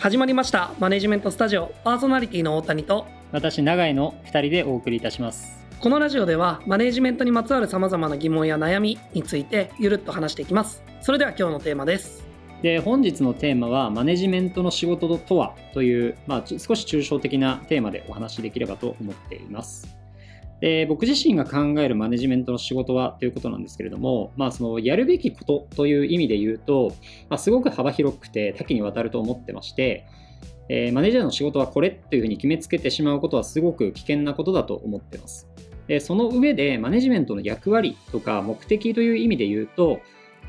始まりました。マネジメントスタジオ。パーソナリティの大谷と。私永井の2人でお送りいたします。このラジオではマネジメントにまつわるさまざまな疑問や悩みについてゆるっと話していきます。それでは今日のテーマです。で本日のテーマはマネジメントの仕事とは？という、まあ、少し抽象的なテーマでお話しできればと思っていますで僕自身が考えるマネジメントの仕事はということなんですけれども、まあ、そのやるべきことという意味で言うと、まあ、すごく幅広くて多岐にわたると思ってまして、えー、マネージャーの仕事はこれというふうに決めつけてしまうことはすごく危険なことだと思ってます。でその上でマネジメントの役割とか目的という意味で言うと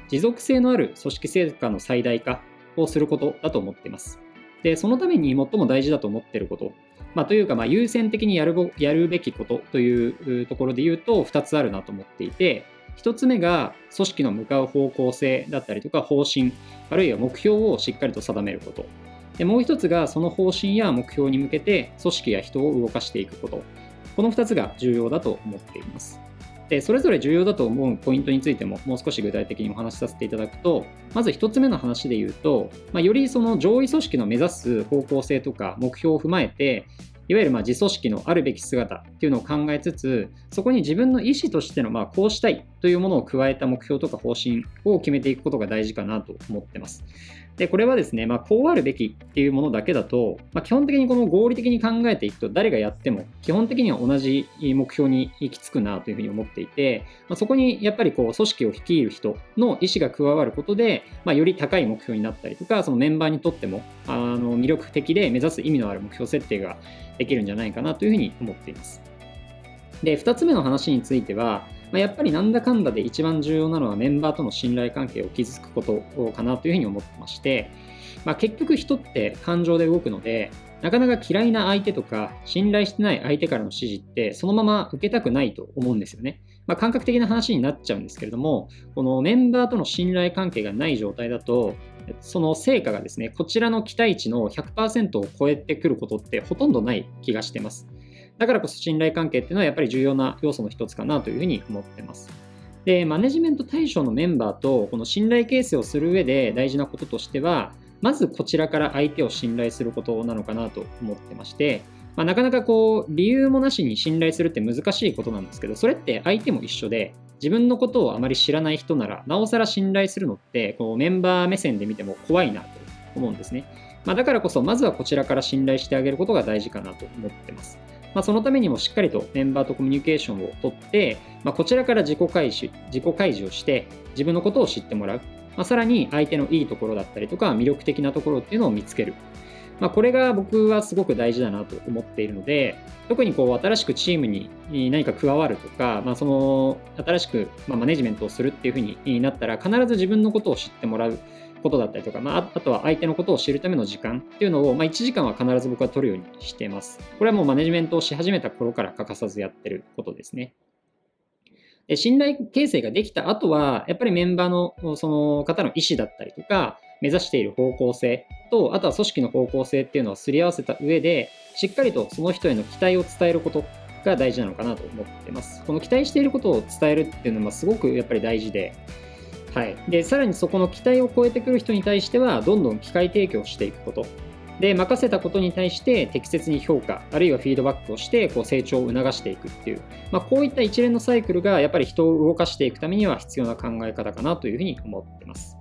持続性のある組織成果の最大化をすることだと思っています。でそのために最も大事だと思っていること。まあ、というか、まあ、優先的にやるやるべきことというところで言うと2つあるなと思っていて1つ目が組織の向かう方向性だったりとか方針あるいは目標をしっかりと定めること。でもう1つがその方針や目標に向けて組織や人を動かしていくこと。この2つが重要だと思っています。でそれぞれ重要だと思うポイントについてももう少し具体的にお話しさせていただくとまず1つ目の話で言うと、まあ、よりその上位組織の目指す方向性とか目標を踏まえていわゆるま自組織のあるべき姿っていうのを考えつつそこに自分の意思としてのまこうしたいというものを加えた目標とか方針を決めていくことが大事かなと思ってます。で、これはですね、まあ、こうあるべきっていうものだけだと、まあ、基本的にこの合理的に考えていくと、誰がやっても、基本的には同じ目標に行き着くなというふうに思っていて、まあ、そこにやっぱりこう、組織を率いる人の意思が加わることで、ま、より高い目標になったりとか、そのメンバーにとっても、あの、魅力的で目指す意味のある目標設定ができるんじゃないかなというふうに思っています。で、2つ目の話については、まあ、やっぱりなんだかんだで一番重要なのはメンバーとの信頼関係を築くことかなというふうに思ってまして、まあ、結局人って感情で動くのでなかなか嫌いな相手とか信頼してない相手からの指示ってそのまま受けたくないと思うんですよね。まあ、感覚的な話になっちゃうんですけれどもこのメンバーとの信頼関係がない状態だとその成果がですねこちらの期待値の100%を超えてくることってほとんどない気がしてます。だからこそ信頼関係っていうのはやっぱり重要な要素の一つかなというふうに思ってます。で、マネジメント対象のメンバーとこの信頼形成をする上で大事なこととしては、まずこちらから相手を信頼することなのかなと思ってまして、まあ、なかなかこう理由もなしに信頼するって難しいことなんですけど、それって相手も一緒で、自分のことをあまり知らない人なら、なおさら信頼するのってこうメンバー目線で見ても怖いなと思うんですね。まあ、だからこそ、まずはこちらから信頼してあげることが大事かなと思ってます。まあ、そのためにもしっかりとメンバーとコミュニケーションをとって、まあ、こちらから自己開示自己開示をして自分のことを知ってもらう、まあ、さらに相手のいいところだったりとか魅力的なところっていうのを見つける、まあ、これが僕はすごく大事だなと思っているので特にこう新しくチームに何か加わるとか、まあ、その新しくマネジメントをするっていうふうになったら必ず自分のことを知ってもらう。ことだったりとか、まあ、あとは相手のことを知るための時間っていうのを、まあ、1時間は必ず僕は取るようにしています。これはもうマネジメントをし始めた頃から欠かさずやってることですね。で信頼形成ができた後は、やっぱりメンバーのその方の意思だったりとか、目指している方向性と、あとは組織の方向性っていうのをすり合わせた上で、しっかりとその人への期待を伝えることが大事なのかなと思ってます。この期待していることを伝えるっていうのはすごくやっぱり大事で、はい、でさらにそこの期待を超えてくる人に対してはどんどん機会提供していくこと。で任せたことに対して適切に評価あるいはフィードバックをしてこう成長を促していくっていう、まあ、こういった一連のサイクルがやっぱり人を動かしていくためには必要な考え方かなというふうに思ってます。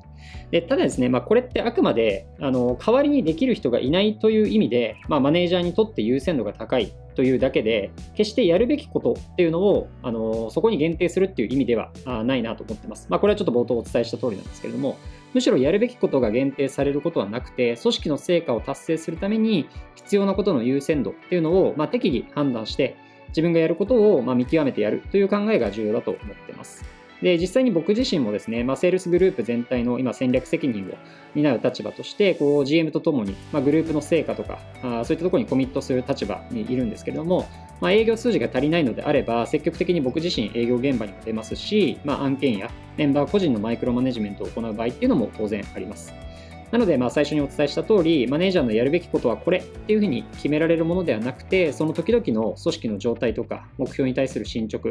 でただですね、まあ、これってあくまであの代わりにできる人がいないという意味で、まあ、マネージャーにとって優先度が高いというだけで決してやるべきことっていうのをあのそこに限定するっていう意味ではないなと思ってます。まあ、これはちょっと冒頭お伝えした通りなんですけれどもむしろやるべきことが限定されることはなくて組織の成果を達成するために必要なことの優先度っていうのを、まあ、適宜判断して自分がやることをま見極めてやるという考えが重要だと思ってます。で、実際に僕自身もですね、まあ、セールスグループ全体の今戦略責任を担う立場として、こう GM とともに、まあ、グループの成果とかあ、そういったところにコミットする立場にいるんですけれども、まあ、営業数字が足りないのであれば、積極的に僕自身営業現場にも出ますし、まあ、案件やメンバー個人のマイクロマネジメントを行う場合っていうのも当然あります。なので、まあ、最初にお伝えした通り、マネージャーのやるべきことはこれっていうふうに決められるものではなくて、その時々の組織の状態とか、目標に対する進捗、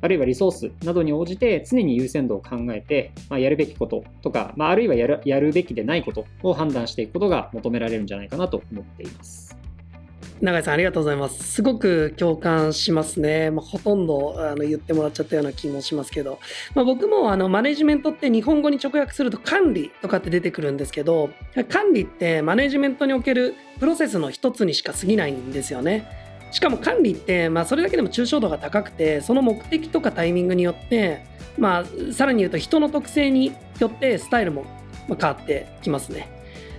あるいはリソースなどに応じて常に優先度を考えて、まあ、やるべきこととか、まあ、あるいはやるやるべきでないことを判断していくことが求められるんじゃないかなと思っています。永井さんありがとうございます。すごく共感しますね。まあ、ほとんどあの言ってもらっちゃったような気もしますけど、まあ、僕もあのマネジメントって日本語に直訳すると管理とかって出てくるんですけど、管理ってマネジメントにおけるプロセスの一つにしか過ぎないんですよね。しかも管理って、まあ、それだけでも抽象度が高くて、その目的とかタイミングによって、まあ、さらに言うと人の特性によってスタイルも変わってきますね。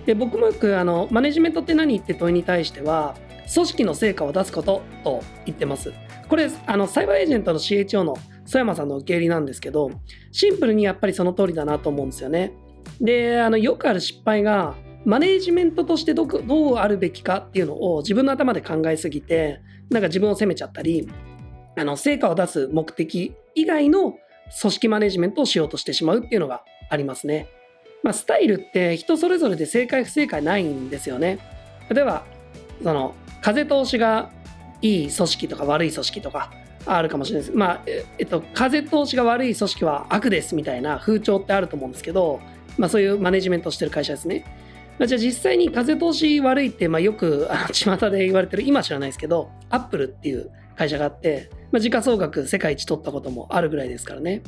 で僕もよくあのマネジメントって何って問いに対しては組織の成果を出すことと言ってます。これ、あの、サイバーエージェントの CHO の曽山さんの受け入れなんですけど、シンプルにやっぱりその通りだなと思うんですよね。で、あの、よくある失敗が、マネージメントとしてどどうあるべきかっていうのを自分の頭で考えすぎて、なんか自分を責めちゃったり、あの、成果を出す目的以外の組織マネジメントをしようとしてしまうっていうのがありますね。まあ、スタイルって人それぞれで正解不正解ないんですよね。例えば、その、風通しがいい組織とか悪い組織とかあるかもしれないです。まあ、えっと、風通しが悪い組織は悪ですみたいな風潮ってあると思うんですけど、まあそういうマネジメントしてる会社ですね。まあ、じゃあ実際に風通し悪いって、まあよくあの巷で言われてる、今知らないですけど、アップルっていう会社があって、まあ、時価総額世界一取ったこともあるぐらいですからね。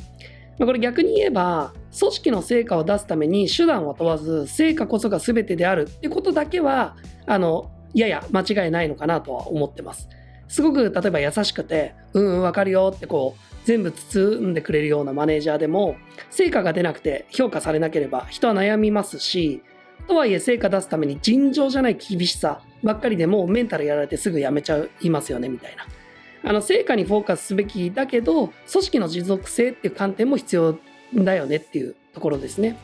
まあ、これ逆に言えば、組織の成果を出すために手段を問わず、成果こそが全てであるってことだけは、あの、やや間違いないのかなとは思ってます。すごく例えば優しくて、うんうんわかるよってこう、全部包んでくれるようなマネージャーでも、成果が出なくて評価されなければ人は悩みますし、とはいえ成果出すために尋常じゃない厳しさばっかりでもメンタルやられてすぐ辞めちゃいますよねみたいな。あの成果にフォーカスすべきだけど組織の持続性っていう観点も必要だよねっていうところですね。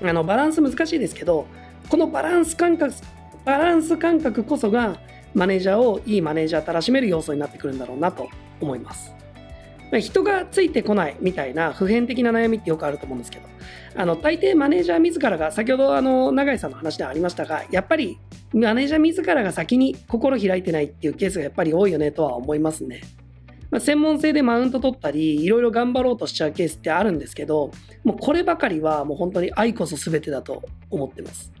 あのバランス難しいですけどこのバランス感覚バランス感覚こそがマネージャーをいいマネージャーたらしめる要素になってくるんだろうなと思います。人がついてこないみたいな普遍的な悩みってよくあると思うんですけど、あの大抵マネージャー自らが、先ほどあの永井さんの話でありましたが、やっぱりマネージャー自らが先に心開いてないっていうケースがやっぱり多いよねとは思いますね。まあ、専門性でマウント取ったり、いろいろ頑張ろうとしちゃうケースってあるんですけど、もうこればかりはもう本当に愛こそ全てだと思ってます。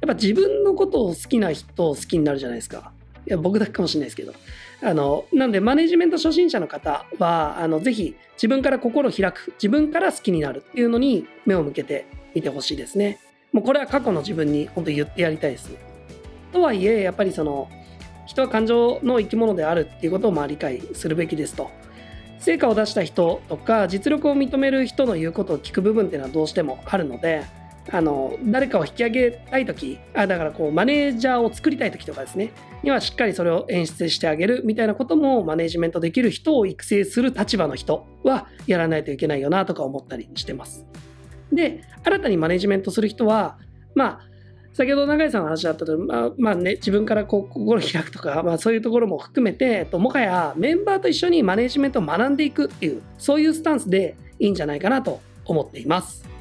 やっぱ自分のことを好きな人を好きになるじゃないですか。いや、僕だけかもしれないですけど。あの、なんで、マネジメント初心者の方は、あの、ぜひ、自分から心を開く、自分から好きになるっていうのに目を向けてみてほしいですね。もうこれは過去の自分に本当に言ってやりたいですね。とはいえ、やっぱりその、人は感情の生き物であるっていうことをまあ理解するべきですと。成果を出した人とか実力を認める人の言うことを聞く部分っていうのはどうしてもあるのであの誰かを引き上げたい時あだからこうマネージャーを作りたい時とかですねにはしっかりそれを演出してあげるみたいなこともマネジメントできる人を育成する立場の人はやらないといけないよなとか思ったりしてます。で新たにマネジメントする人はまあ先ほど永井さんの話だったとまあ、まあね、自分からこう心開くとか、まあ、そういうところも含めてともはやメンバーと一緒にマネジメントを学んでいくっていうそういうスタンスでいいんじゃないかなと思っています。